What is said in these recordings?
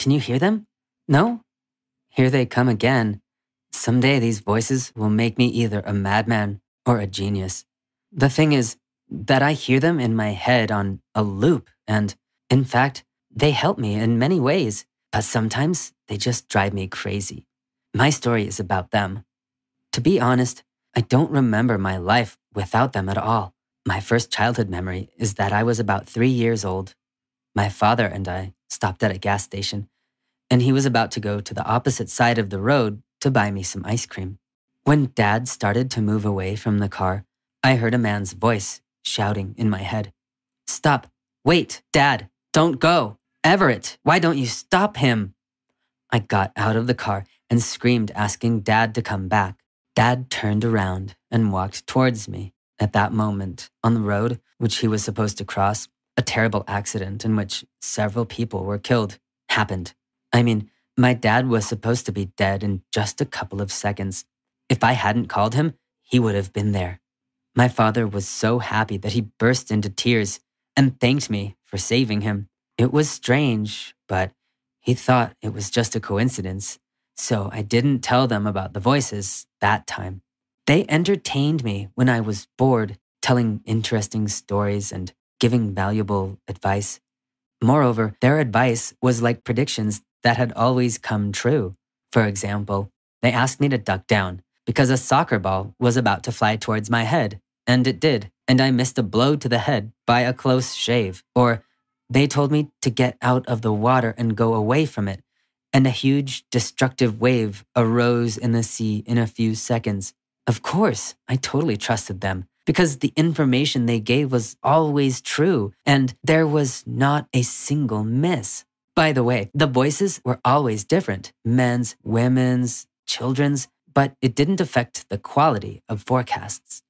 Can you hear them? No? Here they come again. Someday these voices will make me either a madman or a genius. The thing is that I hear them in my head on a loop, and in fact, they help me in many ways, but sometimes they just drive me crazy. My story is about them. To be honest, I don't remember my life without them at all. My first childhood memory is that I was about three years old. My father and I stopped at a gas station, and he was about to go to the opposite side of the road to buy me some ice cream. When dad started to move away from the car, I heard a man's voice shouting in my head Stop! Wait, dad! Don't go! Everett, why don't you stop him? I got out of the car and screamed, asking dad to come back. Dad turned around and walked towards me. At that moment, on the road which he was supposed to cross, a terrible accident in which several people were killed happened. I mean, my dad was supposed to be dead in just a couple of seconds. If I hadn't called him, he would have been there. My father was so happy that he burst into tears and thanked me for saving him. It was strange, but he thought it was just a coincidence, so I didn't tell them about the voices that time. They entertained me when I was bored, telling interesting stories and giving valuable advice. Moreover, their advice was like predictions that had always come true. For example, they asked me to duck down because a soccer ball was about to fly towards my head, and it did, and I missed a blow to the head by a close shave. Or they told me to get out of the water and go away from it, and a huge destructive wave arose in the sea in a few seconds. Of course, I totally trusted them because the information they gave was always true and there was not a single miss. By the way, the voices were always different men's, women's, children's, but it didn't affect the quality of forecasts.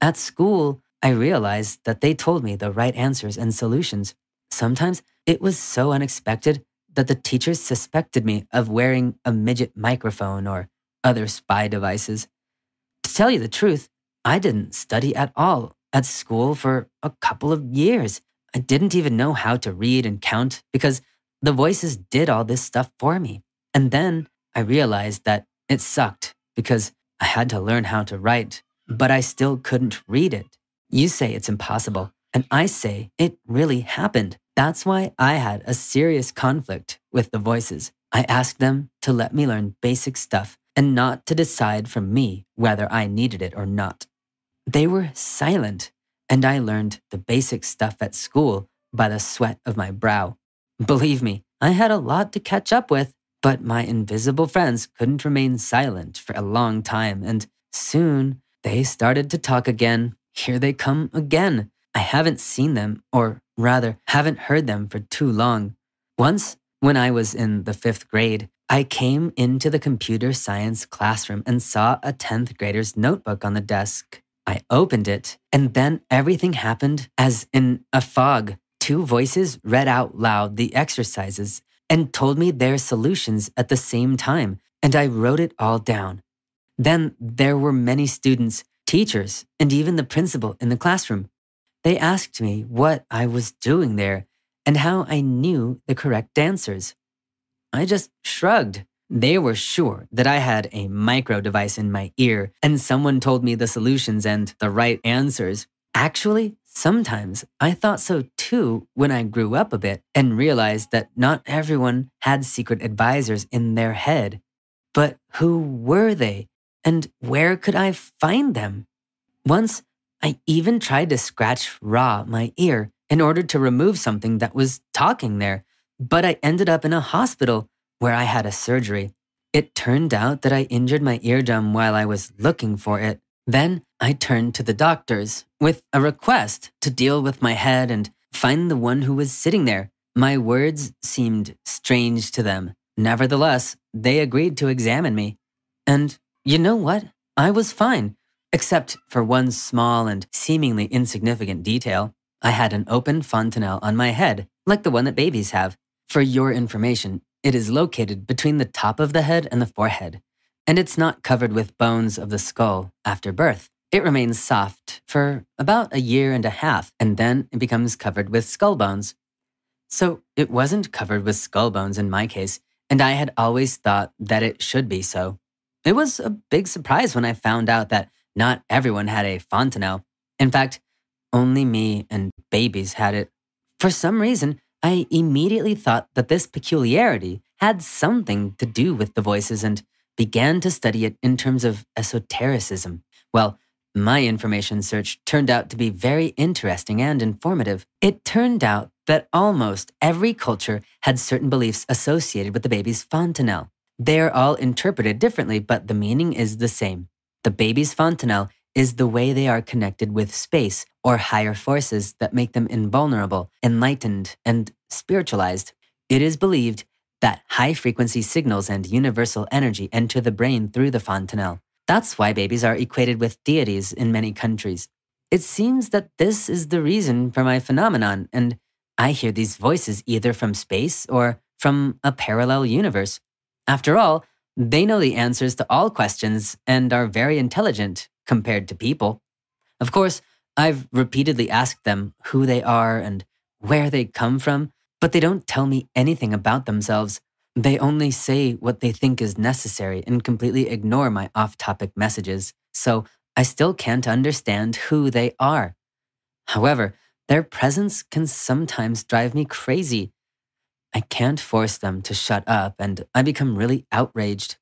At school, I realized that they told me the right answers and solutions. Sometimes it was so unexpected that the teachers suspected me of wearing a midget microphone or other spy devices. To tell you the truth, I didn't study at all at school for a couple of years. I didn't even know how to read and count because the voices did all this stuff for me. And then I realized that it sucked because I had to learn how to write, but I still couldn't read it. You say it's impossible, and I say it really happened. That's why I had a serious conflict with the voices. I asked them to let me learn basic stuff and not to decide for me whether I needed it or not. They were silent, and I learned the basic stuff at school by the sweat of my brow. Believe me, I had a lot to catch up with, but my invisible friends couldn't remain silent for a long time, and soon they started to talk again. Here they come again. I haven't seen them, or rather, haven't heard them for too long. Once, When I was in the fifth grade, I came into the computer science classroom and saw a 10th grader's notebook on the desk. I opened it, and then everything happened as in a fog. Two voices read out loud the exercises and told me their solutions at the same time, and I wrote it all down. Then there were many students, teachers, and even the principal in the classroom. They asked me what I was doing there and how I knew the correct answers. I just shrugged. They were sure that I had a micro device in my ear and someone told me the solutions and the right answers. Actually, sometimes I thought so too when I grew up a bit and realized that not everyone had secret advisors in their head. But who were they and where could I find them? Once, I even tried to scratch raw my ear, in order to remove something that was talking there, but I ended up in a hospital where I had a surgery. It turned out that I injured my eardrum while I was looking for it. Then I turned to the doctors with a request to deal with my head and find the one who was sitting there. My words seemed strange to them. Nevertheless, they agreed to examine me. And you know what? I was fine, except for one small and seemingly insignificant detail. I had an open fontanelle on my head, like the one that babies have. For your information, it is located between the top of the head and the forehead, and it's not covered with bones of the skull after birth. It remains soft for about a year and a half, and then it becomes covered with skull bones. So it wasn't covered with skull bones in my case, and I had always thought that it should be so. It was a big surprise when I found out that not everyone had a fontanelle. In fact, only me and babies had it. For some reason, I immediately thought that this peculiarity had something to do with the voices and began to study it in terms of esotericism. Well, my information search turned out to be very interesting and informative. It turned out that almost every culture had certain beliefs associated with the baby's fontanelle. They are all interpreted differently, but the meaning is the same. The baby's fontanelle is the way they are connected with space or higher forces that make them invulnerable, enlightened, and spiritualized. It is believed that high frequency signals and universal energy enter the brain through the fontanelle. That's why babies are equated with deities in many countries. It seems that this is the reason for my phenomenon, and I hear these voices either from space or from a parallel universe. After all, they know the answers to all questions and are very intelligent compared to people. Of course, I've repeatedly asked them who they are and where they come from, but they don't tell me anything about themselves. They only say what they think is necessary and completely ignore my off topic messages, so I still can't understand who they are. However, their presence can sometimes drive me crazy. I can't force them to shut up, and I become really outraged.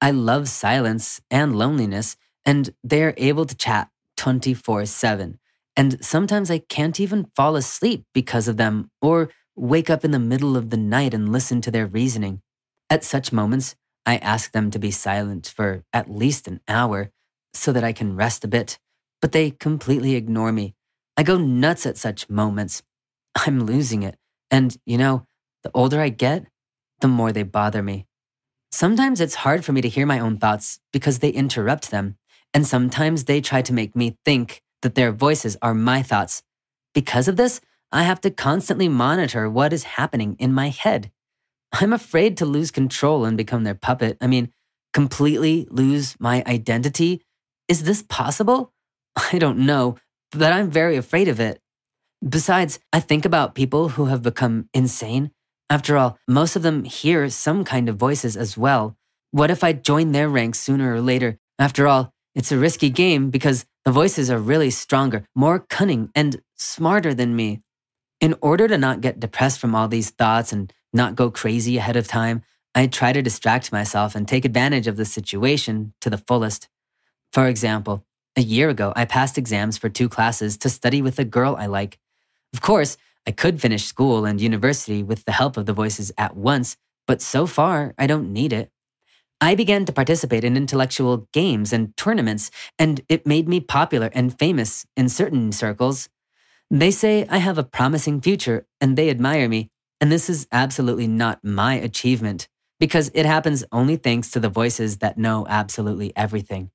I love silence and loneliness, and they're able to chat 24 7. And sometimes I can't even fall asleep because of them or wake up in the middle of the night and listen to their reasoning. At such moments, I ask them to be silent for at least an hour so that I can rest a bit, but they completely ignore me. I go nuts at such moments. I'm losing it. And, you know, the older I get, the more they bother me. Sometimes it's hard for me to hear my own thoughts because they interrupt them. And sometimes they try to make me think that their voices are my thoughts. Because of this, I have to constantly monitor what is happening in my head. I'm afraid to lose control and become their puppet. I mean, completely lose my identity. Is this possible? I don't know, but I'm very afraid of it. Besides, I think about people who have become insane. After all, most of them hear some kind of voices as well. What if I join their ranks sooner or later? After all, it's a risky game because the voices are really stronger, more cunning, and smarter than me. In order to not get depressed from all these thoughts and not go crazy ahead of time, I try to distract myself and take advantage of the situation to the fullest. For example, a year ago, I passed exams for two classes to study with a girl I like. Of course, I could finish school and university with the help of the voices at once, but so far, I don't need it. I began to participate in intellectual games and tournaments, and it made me popular and famous in certain circles. They say I have a promising future and they admire me. And this is absolutely not my achievement because it happens only thanks to the voices that know absolutely everything.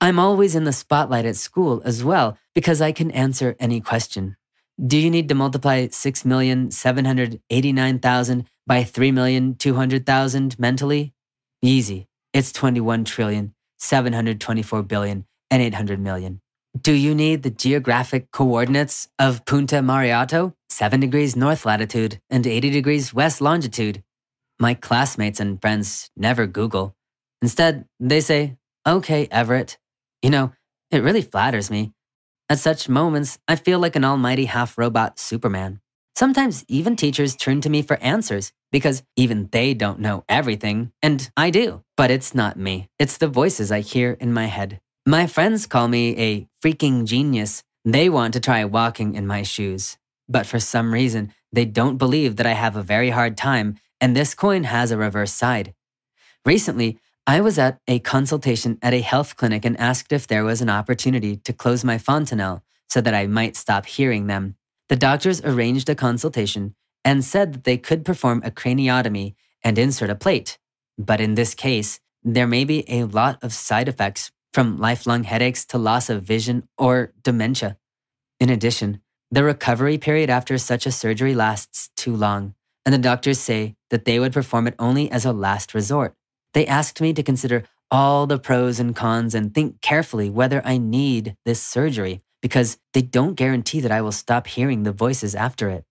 I'm always in the spotlight at school as well because I can answer any question. Do you need to multiply 6,789,000 by 3,200,000 mentally? Easy. It's 21 trillion, 724 billion, and 800 million. Do you need the geographic coordinates of Punta Mariato, 7 degrees north latitude and 80 degrees west longitude? My classmates and friends never Google. Instead, they say, Okay, Everett. You know, it really flatters me. At such moments, I feel like an almighty half robot Superman. Sometimes even teachers turn to me for answers because even they don't know everything, and I do. But it's not me, it's the voices I hear in my head. My friends call me a freaking genius. They want to try walking in my shoes. But for some reason, they don't believe that I have a very hard time, and this coin has a reverse side. Recently, I was at a consultation at a health clinic and asked if there was an opportunity to close my fontanelle so that I might stop hearing them. The doctors arranged a consultation and said that they could perform a craniotomy and insert a plate. But in this case, there may be a lot of side effects from lifelong headaches to loss of vision or dementia. In addition, the recovery period after such a surgery lasts too long, and the doctors say that they would perform it only as a last resort. They asked me to consider all the pros and cons and think carefully whether I need this surgery because they don't guarantee that I will stop hearing the voices after it.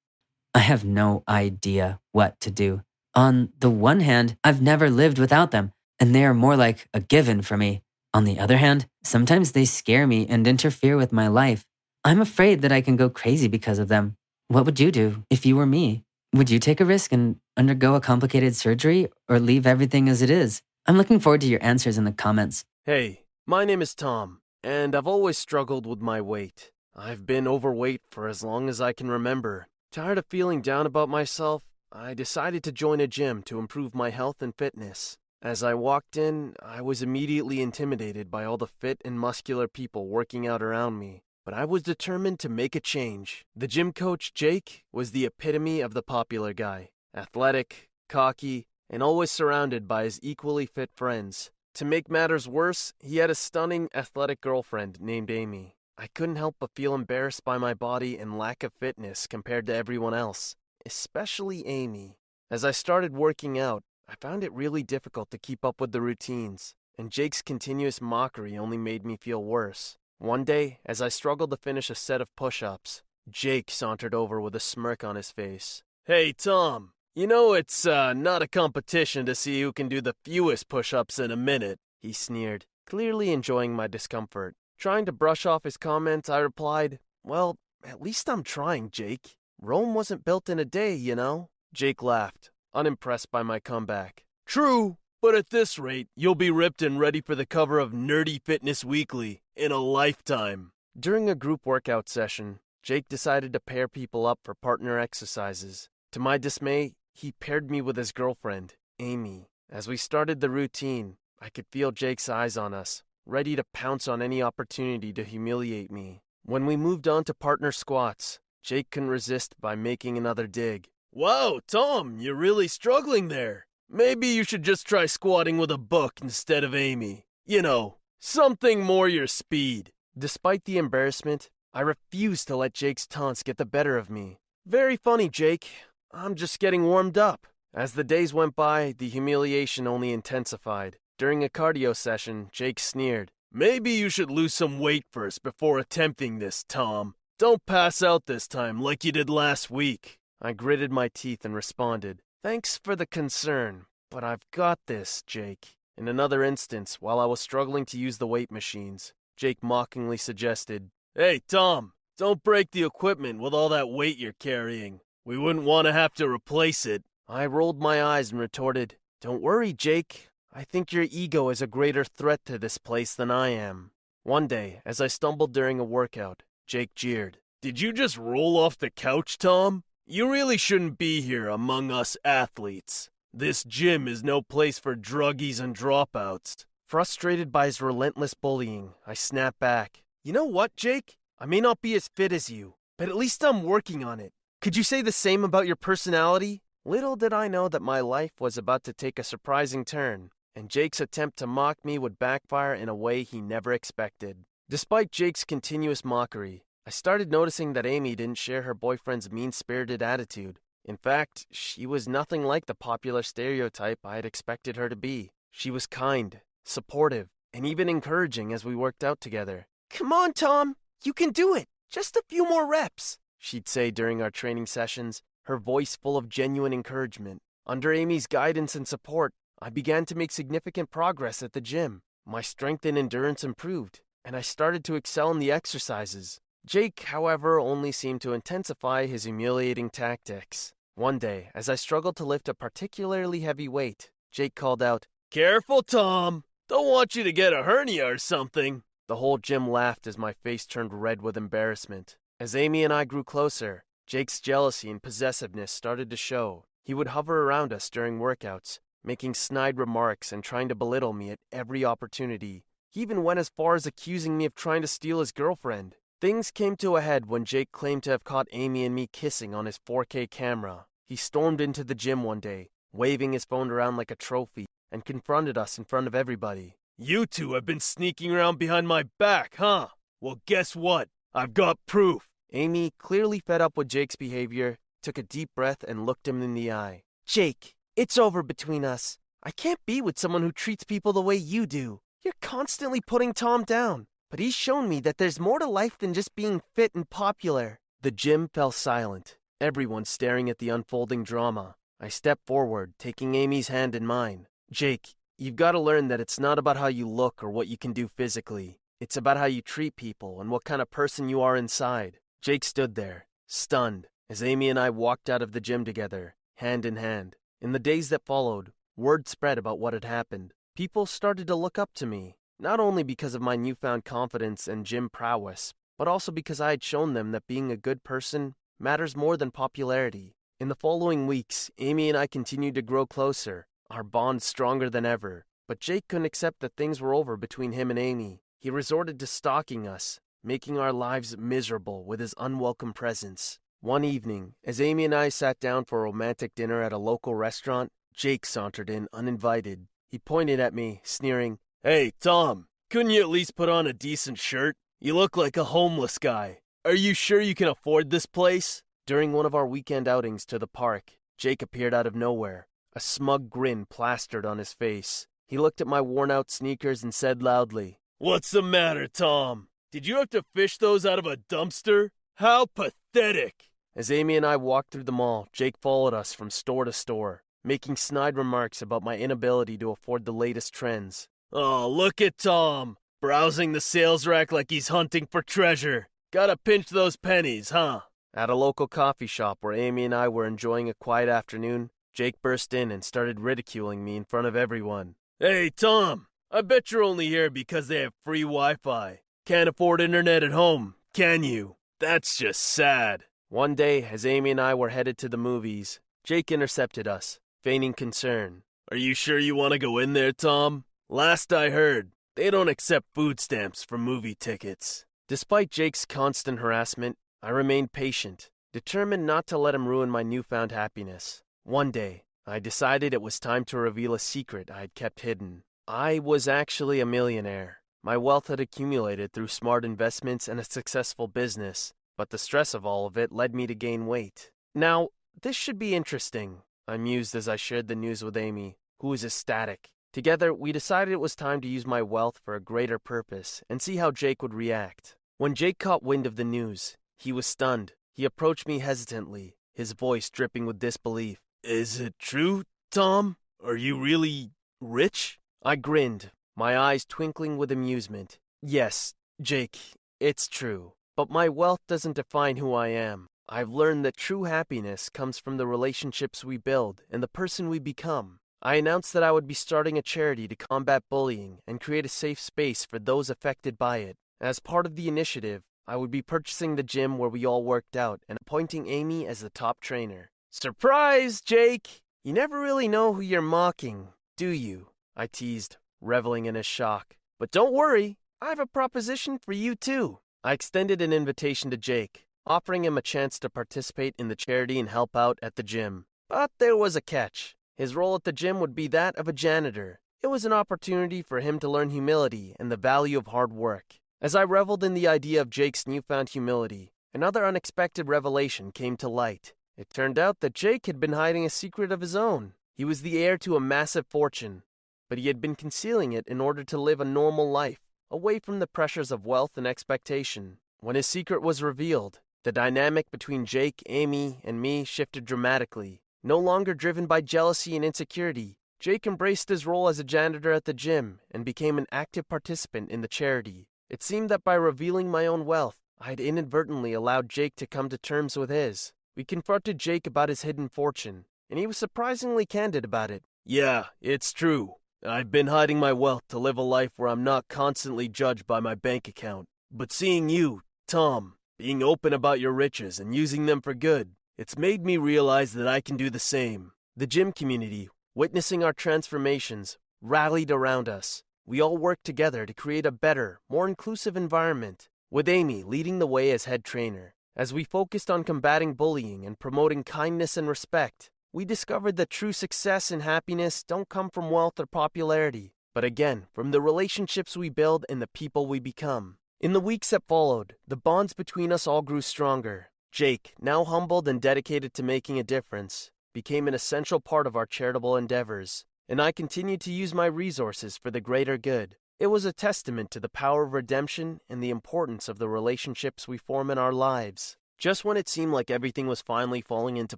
I have no idea what to do. On the one hand, I've never lived without them, and they are more like a given for me. On the other hand, sometimes they scare me and interfere with my life. I'm afraid that I can go crazy because of them. What would you do if you were me? Would you take a risk and undergo a complicated surgery or leave everything as it is? I'm looking forward to your answers in the comments. Hey, my name is Tom, and I've always struggled with my weight. I've been overweight for as long as I can remember. Tired of feeling down about myself, I decided to join a gym to improve my health and fitness. As I walked in, I was immediately intimidated by all the fit and muscular people working out around me but I was determined to make a change. The gym coach, Jake, was the epitome of the popular guy athletic, cocky, and always surrounded by his equally fit friends. To make matters worse, he had a stunning, athletic girlfriend named Amy. I couldn't help but feel embarrassed by my body and lack of fitness compared to everyone else, especially Amy. As I started working out, I found it really difficult to keep up with the routines, and Jake's continuous mockery only made me feel worse. One day, as I struggled to finish a set of push ups, Jake sauntered over with a smirk on his face. Hey, Tom, you know it's uh, not a competition to see who can do the fewest push ups in a minute, he sneered, clearly enjoying my discomfort. Trying to brush off his comment, I replied, Well, at least I'm trying, Jake. Rome wasn't built in a day, you know. Jake laughed, unimpressed by my comeback. True, but at this rate, you'll be ripped and ready for the cover of Nerdy Fitness Weekly in a lifetime. During a group workout session, Jake decided to pair people up for partner exercises. To my dismay, he paired me with his girlfriend, Amy. As we started the routine, I could feel Jake's eyes on us, ready to pounce on any opportunity to humiliate me. When we moved on to partner squats, Jake couldn't resist by making another dig. Wow, Tom, you're really struggling there. Maybe you should just try squatting with a book instead of Amy. You know, something more your speed. Despite the embarrassment, I refused to let Jake's taunts get the better of me. Very funny, Jake. I'm just getting warmed up. As the days went by, the humiliation only intensified. During a cardio session, Jake sneered. Maybe you should lose some weight first before attempting this, Tom. Don't pass out this time like you did last week. I gritted my teeth and responded. Thanks for the concern, but I've got this, Jake. In another instance, while I was struggling to use the weight machines, Jake mockingly suggested, Hey, Tom, don't break the equipment with all that weight you're carrying. We wouldn't want to have to replace it. I rolled my eyes and retorted, Don't worry, Jake. I think your ego is a greater threat to this place than I am. One day, as I stumbled during a workout, Jake jeered, Did you just roll off the couch, Tom? You really shouldn't be here among us athletes. This gym is no place for druggies and dropouts. Frustrated by his relentless bullying, I snapped back. You know what, Jake? I may not be as fit as you, but at least I'm working on it. Could you say the same about your personality? Little did I know that my life was about to take a surprising turn, and Jake's attempt to mock me would backfire in a way he never expected. Despite Jake's continuous mockery, I started noticing that Amy didn't share her boyfriend's mean spirited attitude. In fact, she was nothing like the popular stereotype I had expected her to be. She was kind, supportive, and even encouraging as we worked out together. Come on, Tom, you can do it. Just a few more reps, she'd say during our training sessions, her voice full of genuine encouragement. Under Amy's guidance and support, I began to make significant progress at the gym. My strength and endurance improved, and I started to excel in the exercises. Jake, however, only seemed to intensify his humiliating tactics. One day, as I struggled to lift a particularly heavy weight, Jake called out, Careful, Tom! Don't want you to get a hernia or something. The whole gym laughed as my face turned red with embarrassment. As Amy and I grew closer, Jake's jealousy and possessiveness started to show. He would hover around us during workouts, making snide remarks and trying to belittle me at every opportunity. He even went as far as accusing me of trying to steal his girlfriend. Things came to a head when Jake claimed to have caught Amy and me kissing on his 4K camera. He stormed into the gym one day, waving his phone around like a trophy, and confronted us in front of everybody. You two have been sneaking around behind my back, huh? Well, guess what? I've got proof. Amy, clearly fed up with Jake's behavior, took a deep breath and looked him in the eye. Jake, it's over between us. I can't be with someone who treats people the way you do. You're constantly putting Tom down, but he's shown me that there's more to life than just being fit and popular. The gym fell silent, everyone staring at the unfolding drama. I stepped forward, taking Amy's hand in mine. Jake, You've got to learn that it's not about how you look or what you can do physically. It's about how you treat people and what kind of person you are inside. Jake stood there, stunned, as Amy and I walked out of the gym together, hand in hand. In the days that followed, word spread about what had happened. People started to look up to me, not only because of my newfound confidence and gym prowess, but also because I had shown them that being a good person matters more than popularity. In the following weeks, Amy and I continued to grow closer, our bond stronger than ever. But Jake couldn't accept that things were over between him and Amy. He resorted to stalking us, making our lives miserable with his unwelcome presence. One evening, as Amy and I sat down for a romantic dinner at a local restaurant, Jake sauntered in uninvited. He pointed at me, sneering, Hey, Tom, couldn't you at least put on a decent shirt? You look like a homeless guy. Are you sure you can afford this place? During one of our weekend outings to the park, Jake appeared out of nowhere, a smug grin plastered on his face. He looked at my worn out sneakers and said loudly, What's the matter, Tom? Did you have to fish those out of a dumpster? How pathetic! As Amy and I walked through the mall, Jake followed us from store to store, making snide remarks about my inability to afford the latest trends. Oh, look at Tom, browsing the sales rack like he's hunting for treasure. Gotta pinch those pennies, huh? At a local coffee shop where Amy and I were enjoying a quiet afternoon, Jake burst in and started ridiculing me in front of everyone. Hey, Tom, I bet you're only here because they have free Wi Fi. Can't afford internet at home, can you? That's just sad. One day, as Amy and I were headed to the movies, Jake intercepted us, feigning concern. Are you sure you want to go in there, Tom? Last I heard, they don't accept food stamps for movie tickets. Despite Jake's constant harassment, I remained patient, determined not to let him ruin my newfound happiness. One day, I decided it was time to reveal a secret I had kept hidden. I was actually a millionaire. My wealth had accumulated through smart investments and a successful business, but the stress of all of it led me to gain weight. Now, this should be interesting, I mused as I shared the news with Amy, who was ecstatic. Together, we decided it was time to use my wealth for a greater purpose and see how Jake would react. When Jake caught wind of the news, he was stunned. He approached me hesitantly, his voice dripping with disbelief. Is it true, Tom? Are you really rich? I grinned, my eyes twinkling with amusement. Yes, Jake, it's true. But my wealth doesn't define who I am. I've learned that true happiness comes from the relationships we build and the person we become. I announced that I would be starting a charity to combat bullying and create a safe space for those affected by it. As part of the initiative, I would be purchasing the gym where we all worked out and appointing Amy as the top trainer. Surprise, Jake! You never really know who you're mocking, do you? I teased, reveling in his shock. But don't worry, I have a proposition for you too. I extended an invitation to Jake, offering him a chance to participate in the charity and help out at the gym. But there was a catch. His role at the gym would be that of a janitor. It was an opportunity for him to learn humility and the value of hard work. As I reveled in the idea of Jake's newfound humility, another unexpected revelation came to light. It turned out that Jake had been hiding a secret of his own. He was the heir to a massive fortune, but he had been concealing it in order to live a normal life, away from the pressures of wealth and expectation. When his secret was revealed, the dynamic between Jake, Amy, and me shifted dramatically. No longer driven by jealousy and insecurity, Jake embraced his role as a janitor at the gym and became an active participant in the charity. It seemed that by revealing my own wealth, I had inadvertently allowed Jake to come to terms with his. We confronted Jake about his hidden fortune, and he was surprisingly candid about it. Yeah, it's true. I've been hiding my wealth to live a life where I'm not constantly judged by my bank account. But seeing you, Tom, being open about your riches and using them for good, it's made me realize that I can do the same. The gym community, witnessing our transformations, rallied around us. We all worked together to create a better, more inclusive environment, with Amy leading the way as head trainer. As we focused on combating bullying and promoting kindness and respect, we discovered that true success and happiness don't come from wealth or popularity, but again, from the relationships we build and the people we become. In the weeks that followed, the bonds between us all grew stronger. Jake, now humbled and dedicated to making a difference, became an essential part of our charitable endeavors and I continued to use my resources for the greater good. It was a testament to the power of redemption and the importance of the relationships we form in our lives. Just when it seemed like everything was finally falling into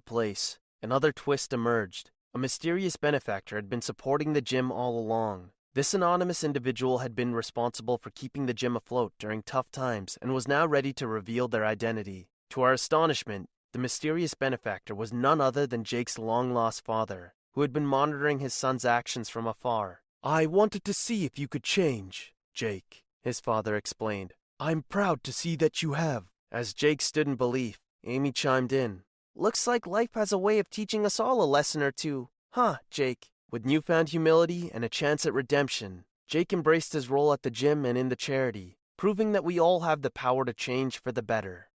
place, another twist emerged. A mysterious benefactor had been supporting the gym all along. This anonymous individual had been responsible for keeping the gym afloat during tough times and was now ready to reveal their identity. To our astonishment, the mysterious benefactor was none other than Jake's long lost father who had been monitoring his son's actions from afar. I wanted to see if you could change, Jake, his father explained. I'm proud to see that you have. As Jake stood in belief, Amy chimed in. Looks like life has a way of teaching us all a lesson or two. Huh, Jake? With newfound humility and a chance at redemption, Jake embraced his role at the gym and in the charity, proving that we all have the power to change for the better.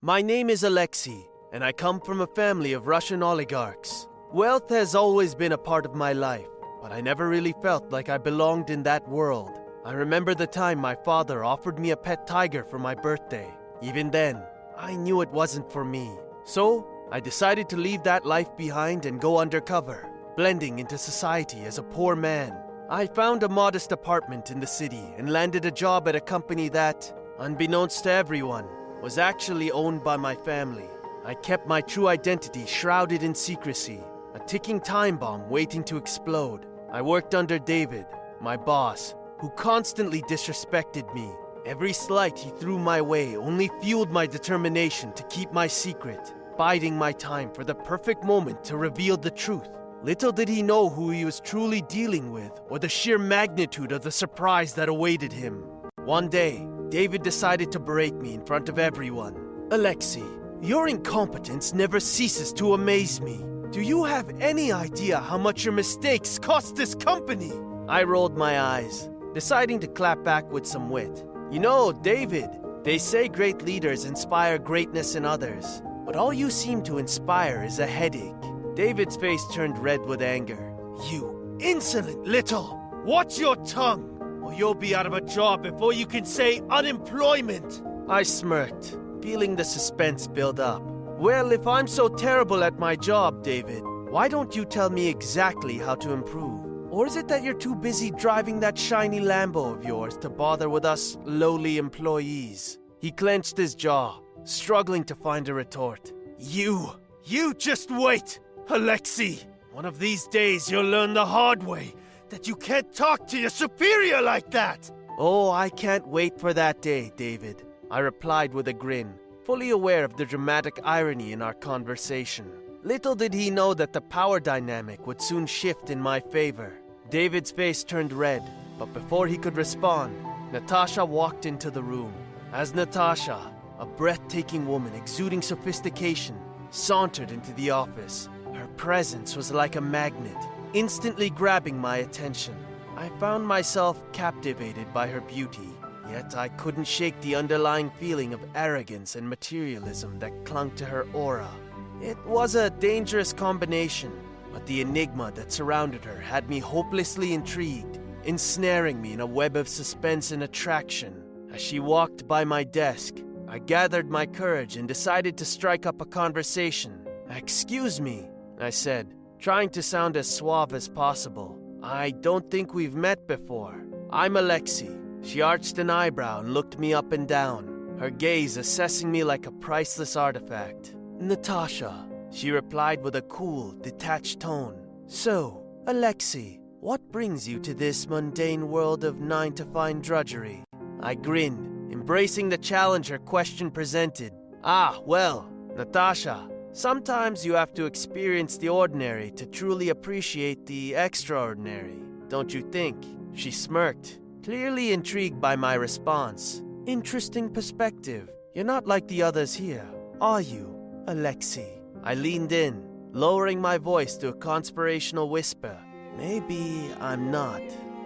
My name is Alexei, and I come from a family of Russian oligarchs. Wealth has always been a part of my life, but I never really felt like I belonged in that world. I remember the time my father offered me a pet tiger for my birthday. Even then, I knew it wasn't for me. So, I decided to leave that life behind and go undercover, blending into society as a poor man. I found a modest apartment in the city and landed a job at a company that, unbeknownst to everyone, was actually owned by my family. I kept my true identity shrouded in secrecy a ticking time bomb waiting to explode. I worked under David, my boss, who constantly disrespected me. Every slight he threw my way only fueled my determination to keep my secret, biding my time for the perfect moment to reveal the truth. Little did he know who he was truly dealing with or the sheer magnitude of the surprise that awaited him. One day, David decided to berate me in front of everyone. Alexei, your incompetence never ceases to amaze me. Do you have any idea how much your mistakes cost this company? I rolled my eyes, deciding to clap back with some wit. You know, David, they say great leaders inspire greatness in others, but all you seem to inspire is a headache. David's face turned red with anger. You insolent little! Watch your tongue, or you'll be out of a job before you can say unemployment! I smirked, feeling the suspense build up. Well, if I'm so terrible at my job, David, why don't you tell me exactly how to improve? Or is it that you're too busy driving that shiny Lambo of yours to bother with us lowly employees? He clenched his jaw, struggling to find a retort. You, you just wait, Alexei. One of these days you'll learn the hard way that you can't talk to your superior like that. Oh, I can't wait for that day, David. I replied with a grin fully aware of the dramatic irony in our conversation. Little did he know that the power dynamic would soon shift in my favor. David's face turned red, but before he could respond, Natasha walked into the room. As Natasha, a breathtaking woman exuding sophistication, sauntered into the office, her presence was like a magnet, instantly grabbing my attention. I found myself captivated by her beauty Yet I couldn't shake the underlying feeling of arrogance and materialism that clung to her aura. It was a dangerous combination, but the enigma that surrounded her had me hopelessly intrigued, ensnaring me in a web of suspense and attraction. As she walked by my desk, I gathered my courage and decided to strike up a conversation. Excuse me, I said, trying to sound as suave as possible. I don't think we've met before. I'm Alexei. She arched an eyebrow and looked me up and down, her gaze assessing me like a priceless artifact. Natasha, she replied with a cool, detached tone. So, Alexei, what brings you to this mundane world of nine to five drudgery? I grinned, embracing the challenge her question presented. Ah, well, Natasha, sometimes you have to experience the ordinary to truly appreciate the extraordinary, don't you think? She smirked, clearly intrigued by my response. Interesting perspective. You're not like the others here, are you, Alexei? I leaned in, lowering my voice to a conspirational whisper. Maybe I'm not,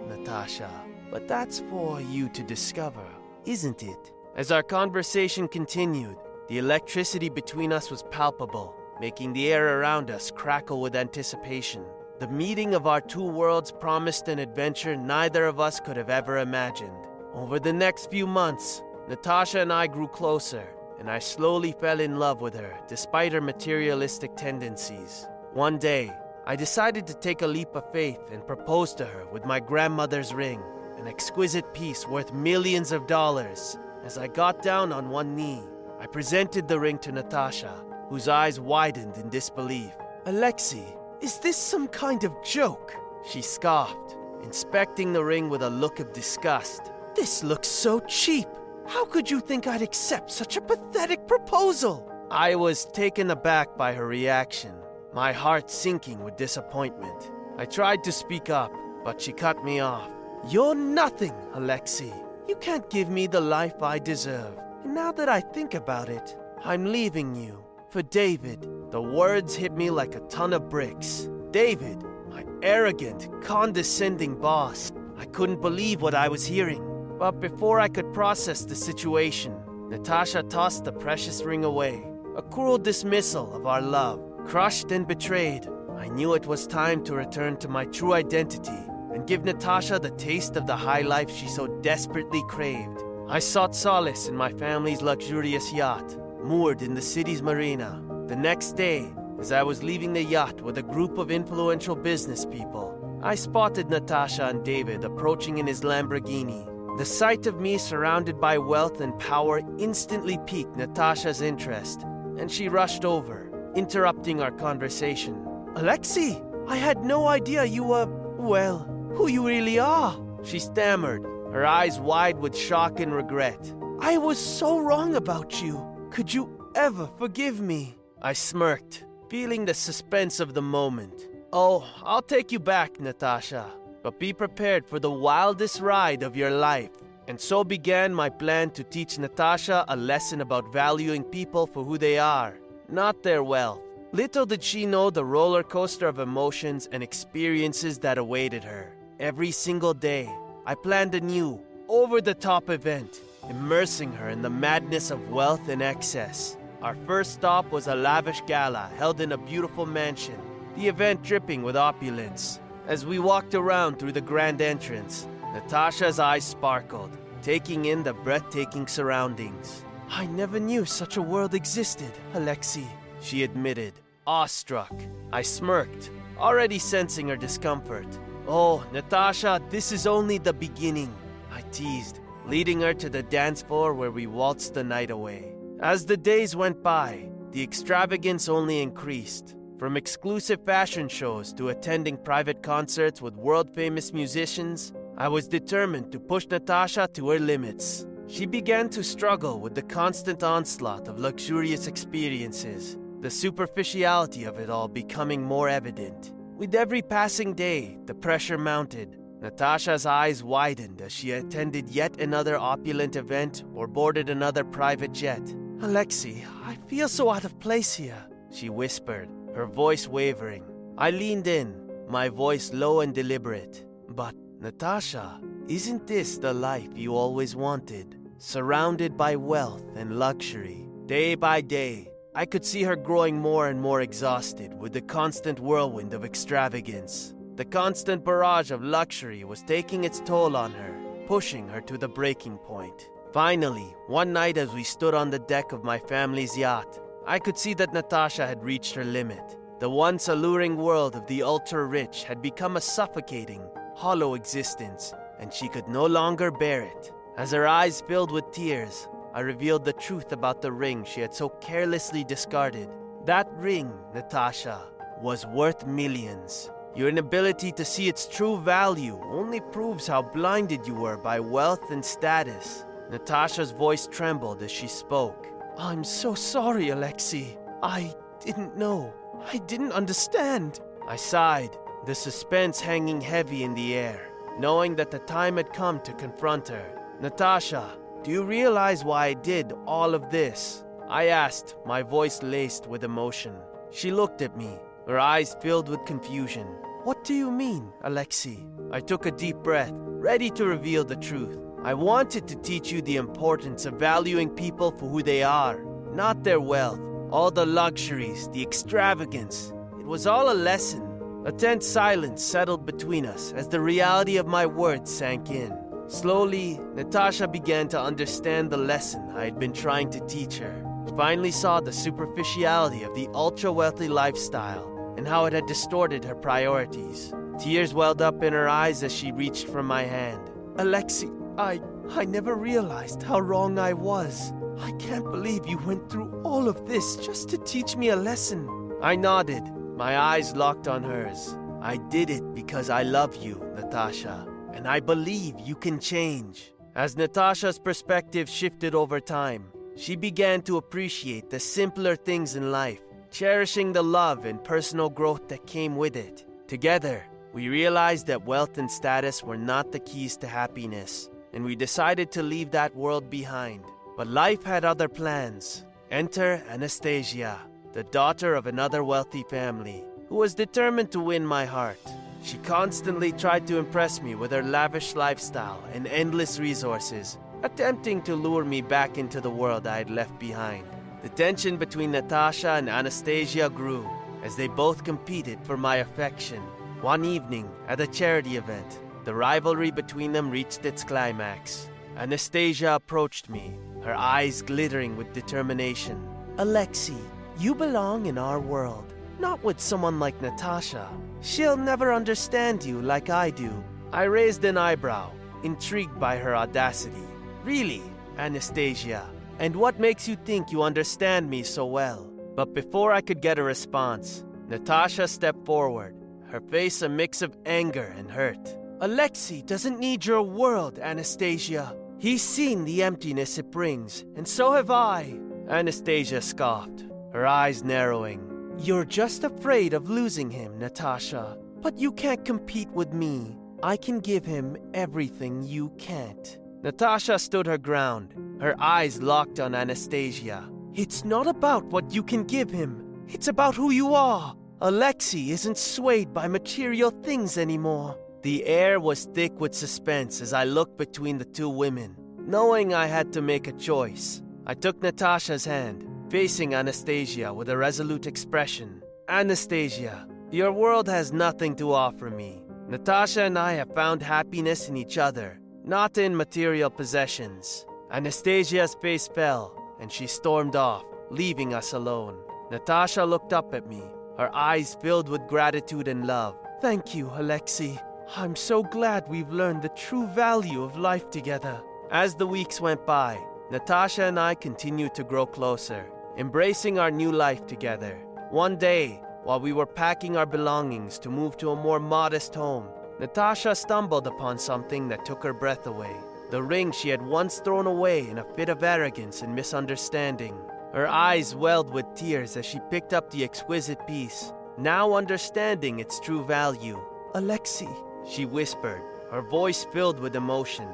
Natasha, but that's for you to discover, isn't it? As our conversation continued, the electricity between us was palpable, making the air around us crackle with anticipation. The meeting of our two worlds promised an adventure neither of us could have ever imagined. Over the next few months, Natasha and I grew closer, and I slowly fell in love with her despite her materialistic tendencies. One day, I decided to take a leap of faith and propose to her with my grandmother's ring, an exquisite piece worth millions of dollars. As I got down on one knee, I presented the ring to Natasha, whose eyes widened in disbelief. Alexei, is this some kind of joke? She scoffed, inspecting the ring with a look of disgust. This looks so cheap. How could you think I'd accept such a pathetic proposal? I was taken aback by her reaction, my heart sinking with disappointment. I tried to speak up, but she cut me off. You're nothing, Alexei. You can't give me the life I deserve. And now that I think about it, I'm leaving you. For David, the words hit me like a ton of bricks. David, my arrogant, condescending boss. I couldn't believe what I was hearing. But before I could process the situation, Natasha tossed the precious ring away. A cruel dismissal of our love. Crushed and betrayed, I knew it was time to return to my true identity give Natasha the taste of the high life she so desperately craved. I sought solace in my family's luxurious yacht, moored in the city's marina. The next day, as I was leaving the yacht with a group of influential business people, I spotted Natasha and David approaching in his Lamborghini. The sight of me surrounded by wealth and power instantly piqued Natasha's interest, and she rushed over, interrupting our conversation. Alexei, I had no idea you were, well, who you really are. She stammered, her eyes wide with shock and regret. I was so wrong about you. Could you ever forgive me? I smirked, feeling the suspense of the moment. Oh, I'll take you back, Natasha, but be prepared for the wildest ride of your life. And so began my plan to teach Natasha a lesson about valuing people for who they are, not their wealth. Little did she know the roller coaster of emotions and experiences that awaited her. Every single day, I planned a new, over the top event, immersing her in the madness of wealth and excess. Our first stop was a lavish gala held in a beautiful mansion, the event dripping with opulence. As we walked around through the grand entrance, Natasha's eyes sparkled, taking in the breathtaking surroundings. I never knew such a world existed, Alexei, she admitted, awestruck. I smirked, already sensing her discomfort. Oh, Natasha, this is only the beginning, I teased, leading her to the dance floor where we waltzed the night away. As the days went by, the extravagance only increased. From exclusive fashion shows to attending private concerts with world famous musicians, I was determined to push Natasha to her limits. She began to struggle with the constant onslaught of luxurious experiences, the superficiality of it all becoming more evident. With every passing day, the pressure mounted. Natasha's eyes widened as she attended yet another opulent event or boarded another private jet. Alexei, I feel so out of place here, she whispered, her voice wavering. I leaned in, my voice low and deliberate. But, Natasha, isn't this the life you always wanted? Surrounded by wealth and luxury. Day by day, I could see her growing more and more exhausted with the constant whirlwind of extravagance. The constant barrage of luxury was taking its toll on her, pushing her to the breaking point. Finally, one night as we stood on the deck of my family's yacht, I could see that Natasha had reached her limit. The once alluring world of the ultra rich had become a suffocating, hollow existence, and she could no longer bear it. As her eyes filled with tears, I revealed the truth about the ring she had so carelessly discarded. That ring, Natasha, was worth millions. Your inability to see its true value only proves how blinded you were by wealth and status. Natasha's voice trembled as she spoke. I'm so sorry, Alexei. I didn't know. I didn't understand. I sighed, the suspense hanging heavy in the air, knowing that the time had come to confront her. Natasha, do you realize why I did all of this? I asked, my voice laced with emotion. She looked at me, her eyes filled with confusion. What do you mean, Alexei? I took a deep breath, ready to reveal the truth. I wanted to teach you the importance of valuing people for who they are, not their wealth, all the luxuries, the extravagance. It was all a lesson. A tense silence settled between us as the reality of my words sank in. Slowly, Natasha began to understand the lesson I had been trying to teach her. Finally saw the superficiality of the ultra wealthy lifestyle and how it had distorted her priorities. Tears welled up in her eyes as she reached for my hand. Alexei, I I never realized how wrong I was. I can't believe you went through all of this just to teach me a lesson. I nodded, my eyes locked on hers. I did it because I love you, Natasha and I believe you can change. As Natasha's perspective shifted over time, she began to appreciate the simpler things in life, cherishing the love and personal growth that came with it. Together, we realized that wealth and status were not the keys to happiness, and we decided to leave that world behind. But life had other plans. Enter Anastasia, the daughter of another wealthy family, who was determined to win my heart. She constantly tried to impress me with her lavish lifestyle and endless resources, attempting to lure me back into the world I had left behind. The tension between Natasha and Anastasia grew as they both competed for my affection. One evening, at a charity event, the rivalry between them reached its climax. Anastasia approached me, her eyes glittering with determination. Alexei, you belong in our world, not with someone like Natasha. She'll never understand you like I do. I raised an eyebrow, intrigued by her audacity. Really, Anastasia? And what makes you think you understand me so well? But before I could get a response, Natasha stepped forward, her face a mix of anger and hurt. Alexei doesn't need your world, Anastasia. He's seen the emptiness it brings, and so have I. Anastasia scoffed, her eyes narrowing. You're just afraid of losing him, Natasha. But you can't compete with me. I can give him everything you can't. Natasha stood her ground, her eyes locked on Anastasia. It's not about what you can give him, it's about who you are. Alexei isn't swayed by material things anymore. The air was thick with suspense as I looked between the two women, knowing I had to make a choice. I took Natasha's hand, facing Anastasia with a resolute expression. Anastasia, your world has nothing to offer me. Natasha and I have found happiness in each other, not in material possessions. Anastasia's face fell, and she stormed off, leaving us alone. Natasha looked up at me, her eyes filled with gratitude and love. Thank you, Alexei. I'm so glad we've learned the true value of life together. As the weeks went by, Natasha and I continued to grow closer embracing our new life together. One day, while we were packing our belongings to move to a more modest home, Natasha stumbled upon something that took her breath away. The ring she had once thrown away in a fit of arrogance and misunderstanding. Her eyes welled with tears as she picked up the exquisite piece, now understanding its true value. Alexei, she whispered, her voice filled with emotion.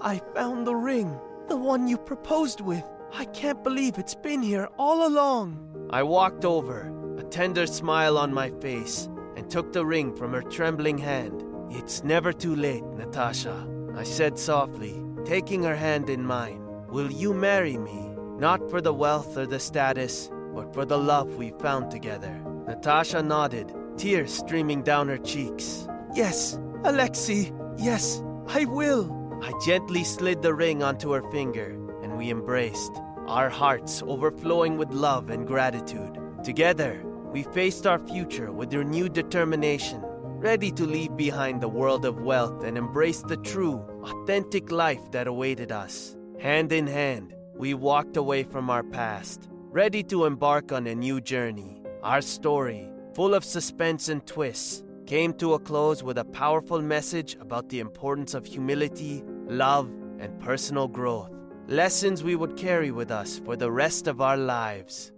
I found the ring, the one you proposed with. I can't believe it's been here all along. I walked over, a tender smile on my face, and took the ring from her trembling hand. It's never too late, Natasha. I said softly, taking her hand in mine, Will you marry me? Not for the wealth or the status, but for the love we found together. Natasha nodded, tears streaming down her cheeks. Yes, Alexei, yes, I will. I gently slid the ring onto her finger, and we embraced, our hearts overflowing with love and gratitude. Together, we faced our future with renewed determination, ready to leave behind the world of wealth and embrace the true, authentic life that awaited us. Hand in hand, we walked away from our past, ready to embark on a new journey. Our story, full of suspense and twists, came to a close with a powerful message about the importance of humility, love, and personal growth. Lessons we would carry with us for the rest of our lives.